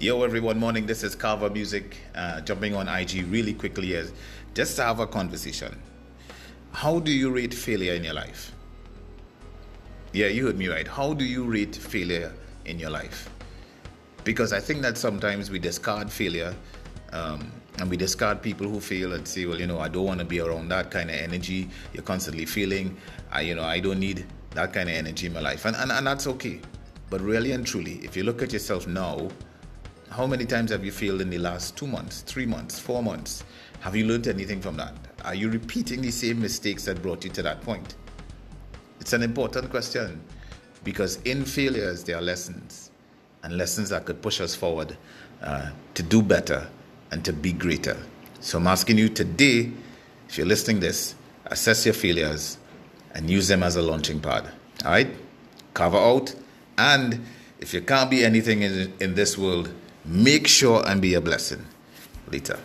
Yo, everyone, morning. This is Carver Music. Uh, jumping on IG really quickly as just to have a conversation. How do you rate failure in your life? Yeah, you heard me right. How do you rate failure in your life? Because I think that sometimes we discard failure um, and we discard people who fail and say, well, you know, I don't want to be around that kind of energy. You're constantly feeling, I, you know, I don't need that kind of energy in my life. And, and, and that's okay. But really and truly, if you look at yourself now, how many times have you failed in the last two months, three months, four months? Have you learned anything from that? Are you repeating the same mistakes that brought you to that point? It's an important question because in failures, there are lessons and lessons that could push us forward uh, to do better and to be greater. So I'm asking you today, if you're listening this, assess your failures and use them as a launching pad. All right? Cover out. And if you can't be anything in, in this world, Make sure and be a blessing. Later.